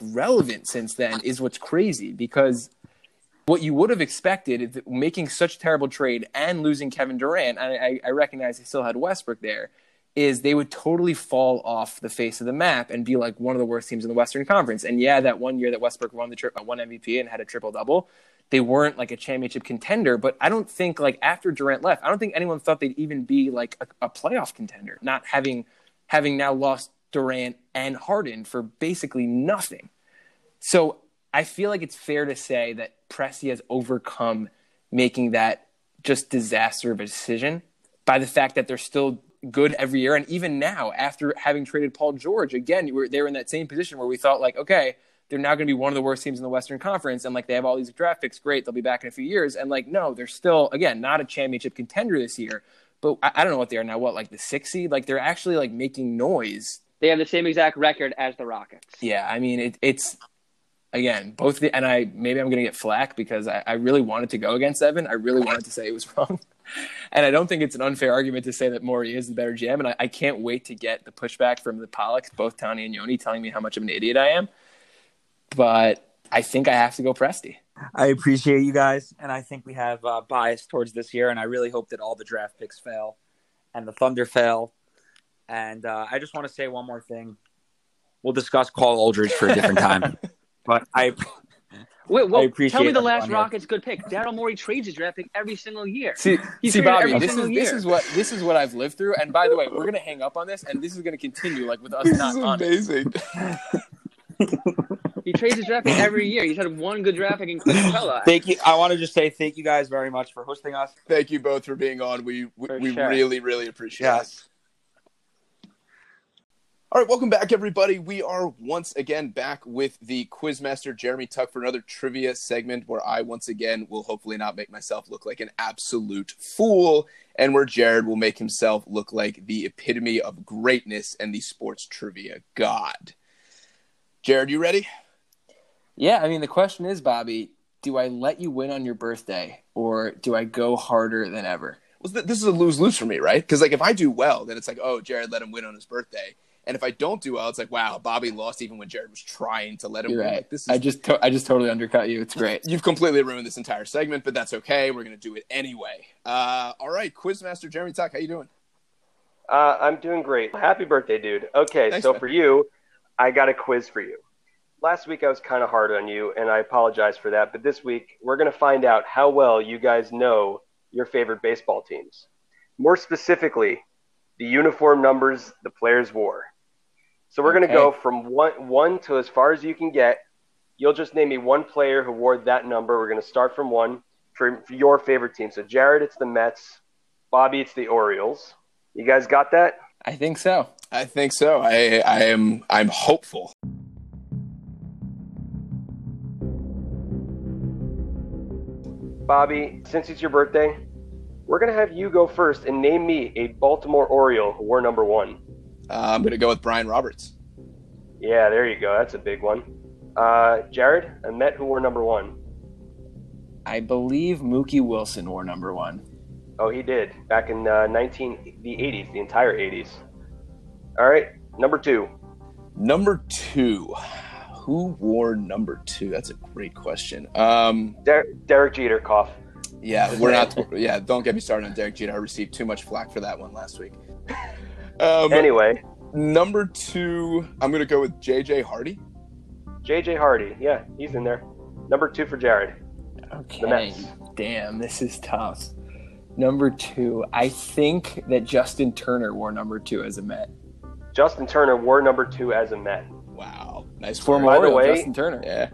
relevant since then is what's crazy because what you would have expected is making such a terrible trade and losing Kevin Durant, and I, I recognize they still had Westbrook there, is they would totally fall off the face of the map and be like one of the worst teams in the Western Conference. And yeah, that one year that Westbrook won the tri- uh, won MVP and had a triple double, they weren't like a championship contender. But I don't think like after Durant left, I don't think anyone thought they'd even be like a, a playoff contender, not having having now lost Durant and Harden for basically nothing. So I feel like it's fair to say that Presti has overcome making that just disaster of a decision by the fact that they're still good every year. And even now, after having traded Paul George, again, we're, they were in that same position where we thought, like, okay, they're now going to be one of the worst teams in the Western Conference. And like, they have all these draft picks. Great. They'll be back in a few years. And like, no, they're still, again, not a championship contender this year. But I, I don't know what they are now. What, like the six seed? Like, they're actually like making noise they have the same exact record as the Rockets. yeah, I mean it, it's again both the and I maybe I'm gonna get flack because I, I really wanted to go against Evan. I really wanted to say it was wrong, and I don't think it's an unfair argument to say that Morey is the better GM. And I, I can't wait to get the pushback from the Pollocks, both Tony and Yoni, telling me how much of an idiot I am. But I think I have to go Presti. I appreciate you guys, and I think we have uh, bias towards this year, and I really hope that all the draft picks fail and the Thunder fail. And uh, I just want to say one more thing. We'll discuss Paul Aldridge for a different time, but I Wait, well, appreciate tell me the everyone last here. Rockets good pick. Daryl Morey trades his draft pick every single year. See, He's see, Bobby, every this is single this is what this is what I've lived through. And by the way, we're gonna hang up on this, and this is gonna continue like with us This not is on. amazing. He trades his draft pick every year. He's had one good draft pick in Clint Capela. thank you. I want to just say thank you guys very much for hosting us. Thank you both for being on. We we, For we really really appreciate it. Yes. All right, welcome back, everybody. We are once again back with the Quizmaster Jeremy Tuck for another trivia segment where I once again will hopefully not make myself look like an absolute fool, and where Jared will make himself look like the epitome of greatness and the sports trivia god. Jared, you ready? Yeah, I mean the question is, Bobby, do I let you win on your birthday, or do I go harder than ever? Well, this is a lose lose for me, right? Because like if I do well, then it's like, oh, Jared let him win on his birthday. And if I don't do well, it's like, wow, Bobby lost even when Jared was trying to let him You're win. right. Like, this is I just to- I just totally undercut you. It's great. You've completely ruined this entire segment, but that's okay. We're gonna do it anyway. Uh, all right, Quizmaster Jeremy Tuck, how you doing? Uh, I'm doing great. Happy birthday, dude. Okay, Thanks, so man. for you, I got a quiz for you. Last week I was kind of hard on you, and I apologize for that. But this week we're going to find out how well you guys know your favorite baseball teams. More specifically, the uniform numbers the players wore. So we're going to go from one, one to as far as you can get. You'll just name me one player who wore that number. We're going to start from one for, for your favorite team. So Jared, it's the Mets. Bobby, it's the Orioles. You guys got that? I think so. I think so. I I am I'm hopeful. Bobby, since it's your birthday, We're gonna have you go first and name me a Baltimore Oriole who wore number one. Uh, I'm gonna go with Brian Roberts. Yeah, there you go. That's a big one. Uh, Jared, a Met who wore number one. I believe Mookie Wilson wore number one. Oh, he did back in uh, 19 the 80s, the entire 80s. All right, number two. Number two. Who wore number two? That's a great question. Um, Der- Derek Jeter, cough. yeah, we're not. Yeah, don't get me started on Derek Jeter. I received too much flack for that one last week. Um, Anyway, number two, I'm gonna go with JJ Hardy. JJ Hardy. Yeah, he's in there. Number two for Jared. Okay. Mets. Damn, this is tough. Number two, I think that Justin Turner wore number two as a Met. Justin Turner wore number two as a Met. Wow, nice Former work. By the way- Justin Turner. Yeah.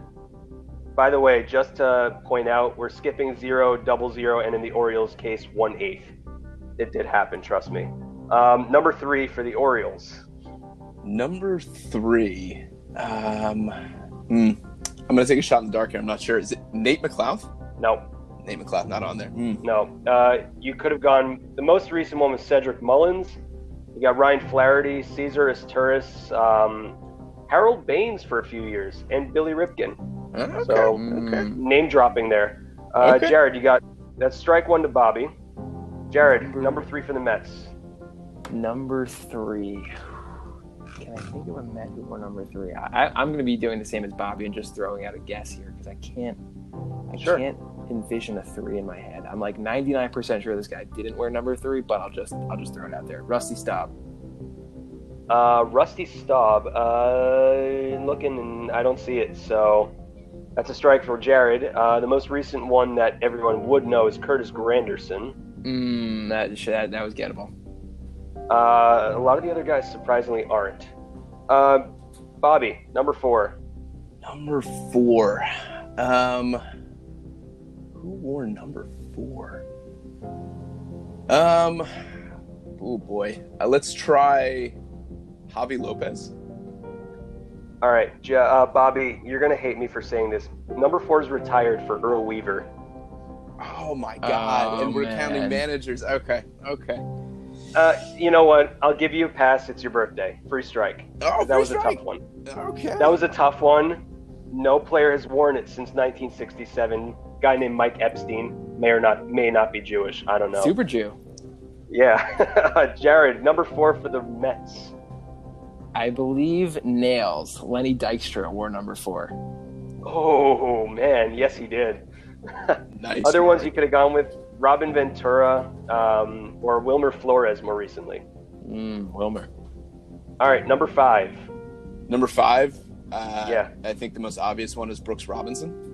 By the way, just to point out, we're skipping zero, double zero, and in the Orioles' case, one eighth. It did happen, trust me. Um, number three for the Orioles. Number three. Um, hmm, I'm gonna take a shot in the dark here. I'm not sure. Is it Nate McLouth? No, Nate McLouth not on there. Hmm. no. Uh, you could have gone. The most recent one was Cedric Mullins. You got Ryan Flaherty, Cesar Izturis, um, Harold Baines for a few years, and Billy Ripken. Okay. So- okay. Name dropping there. Uh, Okay. Jared, you got that's strike one to Bobby. Jared, number three for the Mets. number three. Can I think of a Met who wore number three? I, I, I'm going to be doing the same as Bobby and just throwing out a guess here because I can't. I Sure. can't envision a three in my head. I'm like 99% sure this guy didn't wear number three, but I'll just I'll just throw it out there. Rusty Staub. Uh, Rusty Staub. Uh, looking, and I don't see it. So that's a strike for Jared. Uh, the most recent one that everyone would know is Curtis Granderson. Mm, that, that that was gettable. Uh, a lot of the other guys surprisingly aren't. Uh, Bobby, number four. Number four. Um, who wore number four? Um, oh boy. Uh, let's try Javy Lopez. All right, Ja uh, Bobby, you're gonna hate me for saying this. Number four is retired for Earl Weaver. Oh my god! Oh, and we're counting managers. Okay, okay. Uh, you know what? I'll give you a pass. It's your birthday. Free strike. Oh, that was free a tough one. Okay. That was a tough one. No player has worn it since 1967. Guy named Mike Epstein may or not may not be Jewish. I don't know. Super Jew. Yeah, Jared, number four for the Mets. I believe Nails. Lenny Dykstra wore number four. Oh man, yes he did. nice. Other ones you could have gone with Robin Ventura um, or Wilmer Flores more recently. Mm, Wilmer. All right, number five. Number five. Uh, Yeah. I think the most obvious one is Brooks Robinson.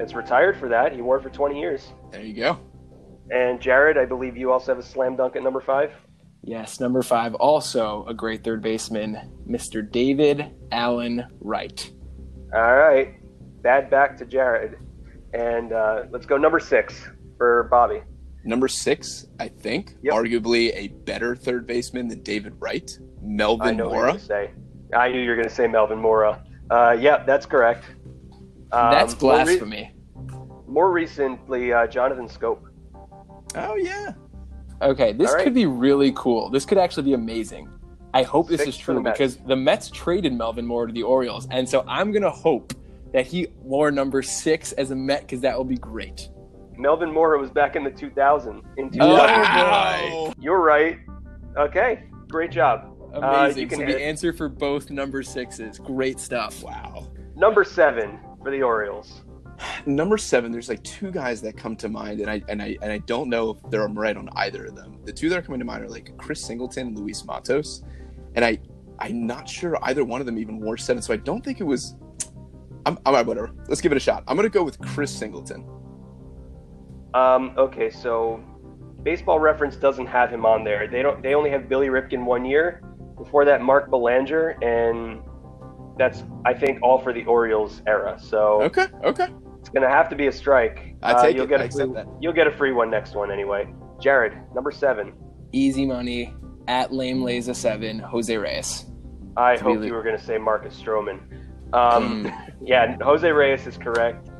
It's retired for that. He wore it for 20 years. There you go. And Jared, I believe you also have a slam dunk at number five. Yes, number five, also a great third baseman, Mr. David Allen Wright. All right, bad back to Jared, and uh, let's go number six for Bobby. Number six, I think, Yep. arguably a better third baseman than David Wright, I Melvin know what you're going to say. I knew you were going to say Melvin Mora. Uh, yeah, that's correct. Um, That's more re- blasphemy. More, recently, uh, Jonathan Schoop. Oh yeah. Okay, this All right. could be really cool. This could actually be amazing. I hope this Six is for the true because the Mets traded Melvin Moore to the Orioles, and so I'm gonna hope that he wore number six as a Met because that will be great. Melvin Mora was back in the 2000. In 2000. Oh, Wow. You're right. Okay, great job. Amazing. you can so the answer for both number sixes. Great stuff. Wow. Number seven for the Orioles. Number seven, there's like two guys that come to mind, and I and I and I don't know if they're right on either of them. The two that are coming to mind are like Chris Singleton and Luis Matos, and I I'm not sure either one of them even wore seven, so I don't think it was. I'm, I'm whatever. Let's give it a shot. I'm gonna go with Chris Singleton. Um, okay, so Baseball Reference doesn't have him on there. They don't. They only have Billy Ripken one year. Before that, Mark Belanger, and that's I think all for the Orioles era. So Okay, okay. it's gonna have to be a strike. I Uh, take you'll it. Get I a free, that. You'll get a free one next one anyway. Jared, number seven. Easy money at Lame Lays a seven. Jose Reyes. I To hope you were gonna say Marcus Stroman. Um, yeah, Jose Reyes is correct.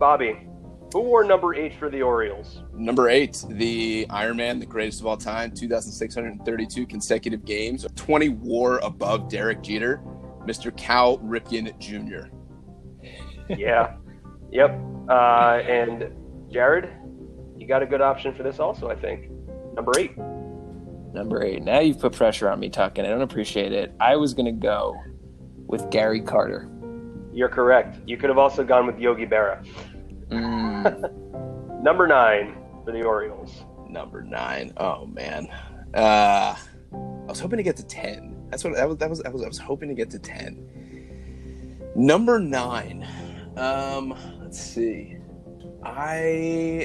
Bobby, Who wore number eight for the Orioles? Number eight, the Iron Man, the greatest of all time, 2,632 consecutive games, 20 war above Derek Jeter, Mr. Cal Ripken Jr. Yeah. yep. Uh, and Jared, you got a good option for this also, I think. Number eight. Number eight. Now you've put pressure on me, Tuck, and I don't appreciate it. I was going to go with Gary Carter. You're correct. You could have also gone with Yogi Berra. Mm, Number nine for the Orioles. Number nine. Oh man. Uh, I was hoping to get to ten. That's what that was. That was. I was. I was hoping to get to ten. Number nine. Um, let's see. I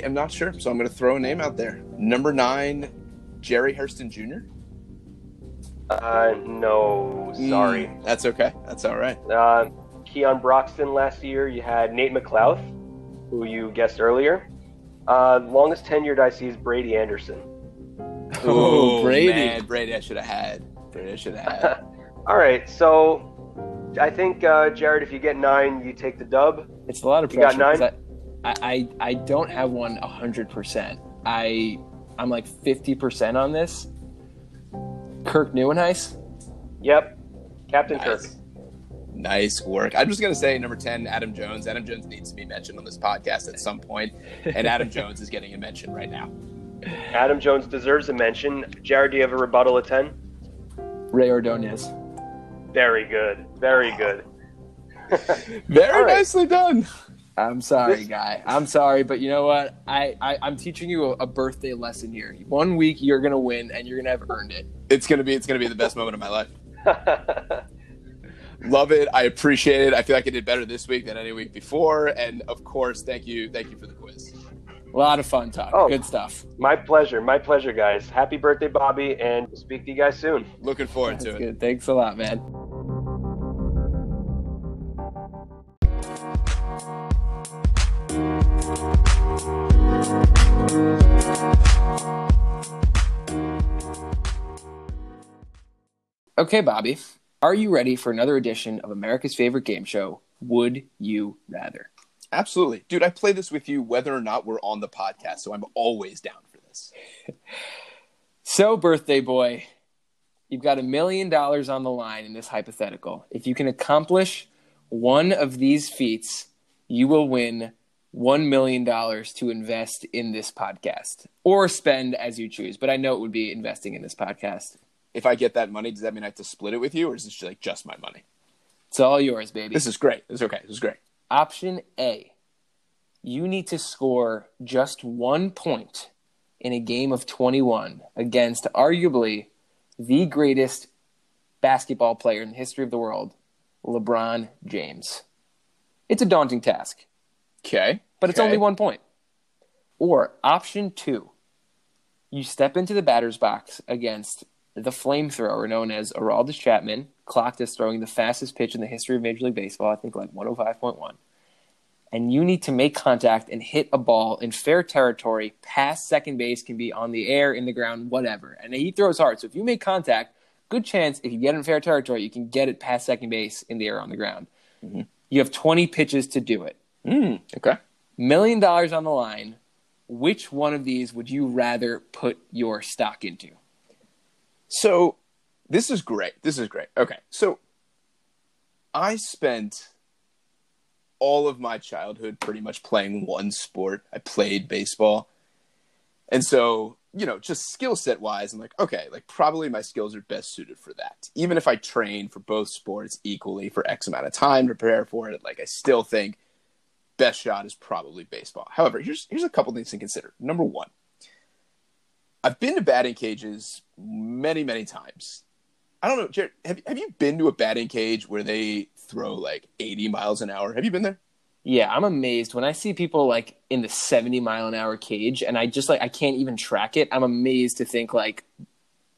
am not sure, so I'm going to throw a name out there. Number nine, Jerry Hairston Jr. Uh, no, sorry. Mm, that's okay. That's all right. Uh, Keon Broxton last year. You had Nate McLouth, who you guessed earlier. Uh, longest tenured I see is Brady Anderson. Oh, Brady. man, Brady, I should have had. Brady, I should. All right, so I think uh, Jared, if you get nine, you take the dub. it's a lot of You got nine? I, I, I don't have one 100%. I, I'm like 50% on this. Kirk Nieuwenhuis. Yep, Captain nice. Kirk. Nice work. I'm just going to say number 10, Adam Jones. Adam Jones needs to be mentioned on this podcast at some point, and Adam Jones is getting a mention right now. Adam Jones deserves a mention. Jared, do you have a rebuttal at ten? Rey Ordonez. Very good, very good. Very All right. nicely done. I'm sorry, guy. I'm sorry, but you know what? I, I I'm teaching you a, a birthday lesson here. One week you're gonna win, and you're gonna have earned it. It's going to be it's going to be the best moment of my life. Love it. I appreciate it. I feel like I did better this week than any week before, and of course, thank you, thank you for the quiz. A lot of fun talk. Oh. Good stuff. my pleasure, my pleasure, guys. Happy birthday, Bobby, and we'll speak to you guys soon. Looking forward That's to it. Thanks a lot, man. Okay, Bobby, are you ready for another edition of America's favorite game show, Would You Rather? Absolutely, dude. I play this with you whether or not we're on the podcast, so I'm always down for this. So, birthday boy, you've got a million dollars on the line in this hypothetical. If you can accomplish one of these feats, you will win $1 million to invest in this podcast or spend as you choose. But I know it would be investing in this podcast. If I get that money, does that mean I have to split it with you, or is this like just my money? It's all yours, baby. This is great. This is okay. This is great. Option A you need to score just one point in a game of 21 against arguably the greatest basketball player in the history of the world, LeBron James. It's a daunting task, Okay, but it's Okay. only one point. Or option two, you step into the batter's box against the flamethrower known as Aroldis Chapman, clocked as throwing the fastest pitch in the history of Major League Baseball, I think like 105.1. And you need to make contact and hit a ball in fair territory past second base, can be on the air, in the ground, whatever. And he throws hard. So if you make contact, good chance if you get in fair territory, you can get it past second base, in the air, on the ground. You have 20 pitches to do it Mm, okay. million dollars on the line, which one of these would you rather put your stock into? So this is great. This is great. Okay. So I spent all of my childhood pretty much playing one sport. I played baseball. And so, you know, just skill set wise, I'm like, okay, like probably my skills are best suited for that. Even if I train for both sports equally for X amount of time to prepare for it, like I still think best shot is probably baseball. However, here's here's a couple things to consider. Number one, I've been to batting cages many, many times. I don't know, Jared, have, have you been to a batting cage where they throw like 80 miles an hour? Have you been there? Yeah, I'm amazed when I see people like in the 70 mile an hour cage and I just like I can't even track it. I'm amazed to think like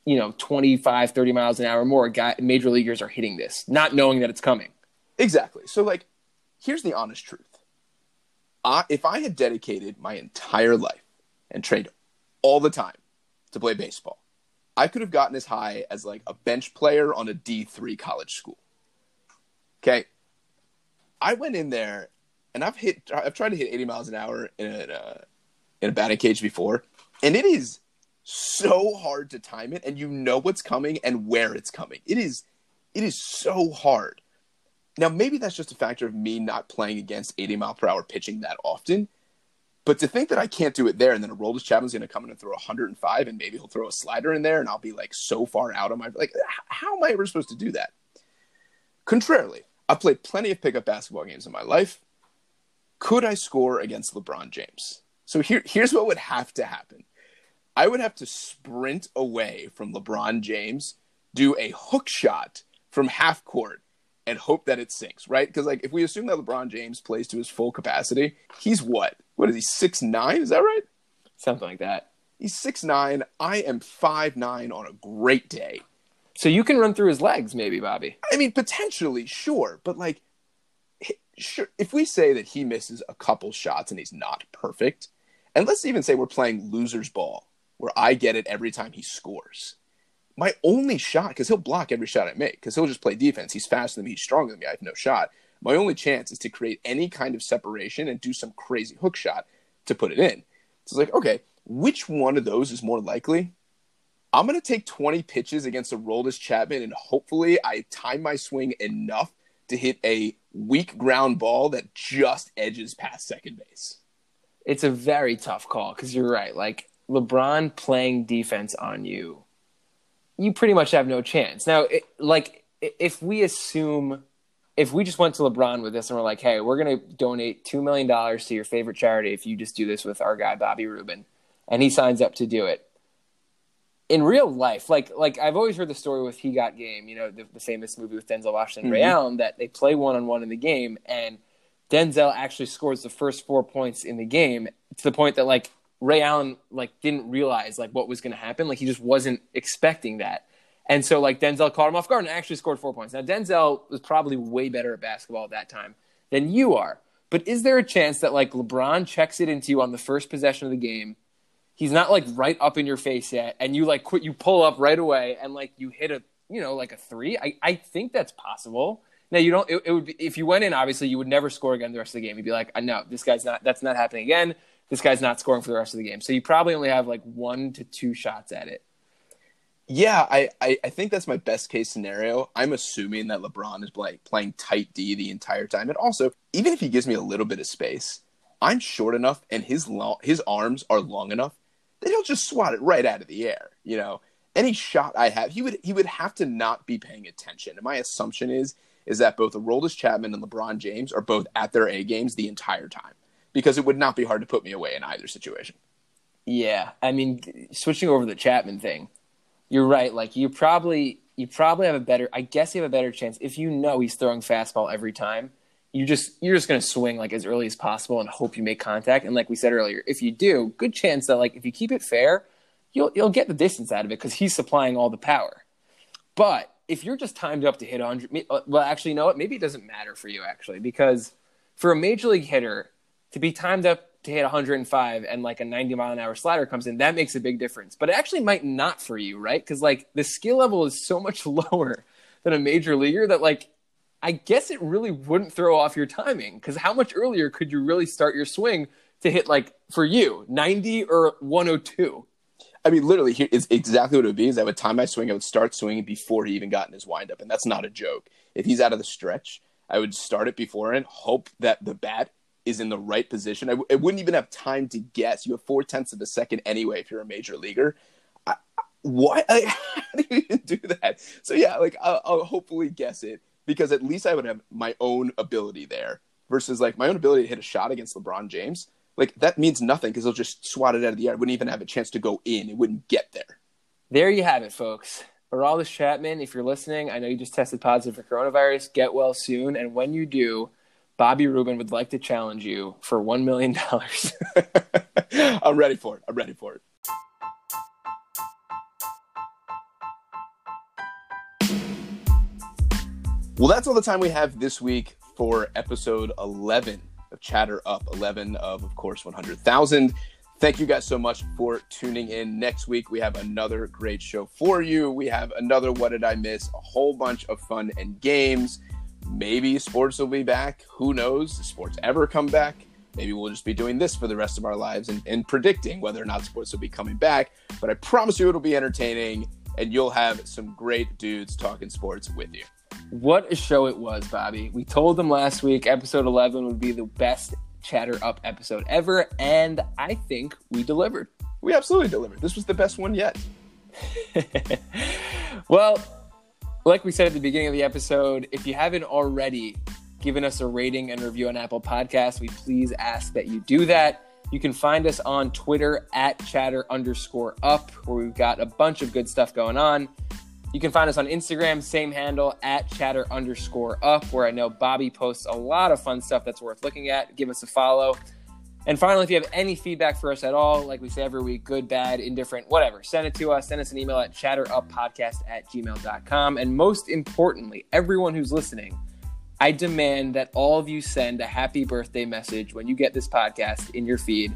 you know 25 30 miles an hour more guy major leaguers are hitting this not knowing that it's coming. Exactly. So, like, here's the honest truth. I, if I had dedicated my entire life and trained all the time to play baseball, I could have gotten as high as like a bench player on a D3 college school. Okay. I went in there and I've hit, I've tried to hit 80 miles an hour in a uh, in a batting cage before, and it is so hard to time it, and you know what's coming and where it's coming. It is, it is so hard. Now, maybe that's just a factor of me not playing against 80 mile per hour pitching that often. But to think that I can't do it there, and then Aroldis Chapman's going to come in and throw 105, and maybe he'll throw a slider in there, and I'll be like so far out on my like, how am I ever supposed to do that? Contrarily, I've played plenty of pickup basketball games in my life. Could I score against LeBron James? So here, here's what would have to happen. I would have to sprint away from LeBron James, do a hook shot from half court, and hope that it sinks, right? Because like if we assume that LeBron James plays to his full capacity, he's what? What is he? Six nine? Is that right? Something like that. He's six nine. I am five nine on a great day. So you can run through his legs, maybe, Bobby. I mean, potentially, sure, but like, sure. If we say that he misses a couple shots and he's not perfect, and let's even say we're playing loser's ball, where I get it every time he scores. My only shot, because he'll block every shot I make, because he'll just play defense. He's faster than me, he's stronger than me. I have no shot. My only chance is to create any kind of separation and do some crazy hook shot to put it in. So it's like, okay, which one of those is more likely? I'm going to take 20 pitches against a Aroldis Chapman, and hopefully I time my swing enough to hit a weak ground ball that just edges past second base. It's a very tough call because you're right. Like LeBron playing defense on you, you pretty much have no chance. Now, it, like if we assume, if we just went to LeBron with this and we're like, hey, we're going to donate $2 million to your favorite charity if you just do this with our guy, Bobby Rubin, and he signs up to do it in real life, like like I've always heard the story with He Got Game, you know, the, the famous movie with Denzel Washington mm-hmm. Ray Allen, that they play one on one in the game, and Denzel actually scores the first four points in the game to the point that like Ray Allen like didn't realize like what was going to happen, like he just wasn't expecting that, and so like Denzel caught him off guard and actually scored four points. Now Denzel was probably way better at basketball at that time than you are, but is there a chance that like LeBron checks it into you on the first possession of the game? he's not like right up in your face yet, and you like quit, you pull up right away, and like you hit a you know like a three. I I think that's possible. Now you don't. It, it would be, if you went in. Obviously, you would never score again the rest of the game. You'd be like, uh, no, this guy's not. That's not happening again. This guy's not scoring for the rest of the game. So you probably only have like one to two shots at it. Yeah, I, I, I think that's my best case scenario. I'm assuming that LeBron is like playing tight D the entire time, and also even if he gives me a little bit of space, I'm short enough and his long, his arms are long enough then he'll just swat it right out of the air. You know, any shot I have, he would he would have to not be paying attention. And my assumption is is that both Aroldis Chapman and LeBron James are both at their A games the entire time because it would not be hard to put me away in either situation. Yeah, I mean, switching over the Chapman thing, you're right. Like you probably you probably have a better. I guess you have a better chance if you know he's throwing fastball every time you just you're just going to swing like as early as possible and hope you make contact. And like we said earlier, if you do, good chance that like if you keep it fair, you'll you'll get the distance out of it because he's supplying all the power. But if you're just timed up to hit 100, uh, well, actually, you know what? Maybe it doesn't matter for you actually because for a major league hitter to be timed up to hit 105 and like a 90 mile an hour slider comes in, that makes a big difference. But it actually might not for you, right? Because like the skill level is so much lower than a major leaguer that like I guess it really wouldn't throw off your timing because how much earlier could you really start your swing to hit like for you 90 or 102? I mean, literally, here is exactly what it would be. Is I would time my swing, I would start swinging before he even got in his windup, and that's not a joke. If he's out of the stretch, I would start it before and hope that the bat is in the right position. I wouldn't even have time to guess. You have four tenths of a second anyway if you're a major leaguer. I, what? How do you even do that? So yeah, like I'll, I'll hopefully guess it because at least I would have my own ability there versus like my own ability to hit a shot against LeBron James. Like that means nothing because he'll just swat it out of the air. I wouldn't even have a chance to go in. It wouldn't get there. There you have it, folks. Aroldis Chapman, if you're listening, I know you just tested positive for coronavirus. Get well soon. And when you do, Bobby Rubin would like to challenge you for $1 million. I'm ready for it. I'm ready for it. Well, that's all the time we have this week for episode 11 of Chatter Up, 11 of, of course, 100,000. Thank you guys so much for tuning in. Next week, we have another great show for you. We have another What Did I Miss? A whole bunch of fun and games. Maybe sports will be back. Who knows? Does sports ever come back? Maybe we'll just be doing this for the rest of our lives and, and predicting whether or not sports will be coming back. But I promise you it'll be entertaining and you'll have some great dudes talking sports with you. What a show it was, Bobby. We told them last week episode 11 would be the best Chatter Up episode ever, and I think we delivered. We absolutely delivered. This was the best one yet. well, like we said at the beginning of the episode, if you haven't already given us a rating and review on Apple Podcasts, we please ask that you do that. You can find us on Twitter at chatter underscore up, where we've got a bunch of good stuff going on. You can find us on Instagram, same handle at chatter underscore up, where I know Bobby posts a lot of fun stuff that's worth looking at. Give us a follow. And finally, if you have any feedback for us at all, like we say every week, good, bad, indifferent, whatever, send it to us. Send us an email at chatteruppodcast at gmail.com. And most importantly, everyone who's listening, I demand that all of you send a happy birthday message when you get this podcast in your feed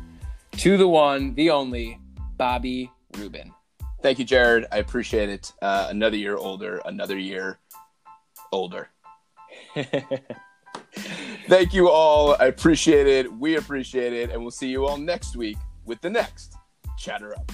to the one, the only, Bobby Rubin. Thank you, Jared. I appreciate it. Uh, another year older, another year older. Thank you all. I appreciate it. We appreciate it. And we'll see you all next week with the next Chatter Up.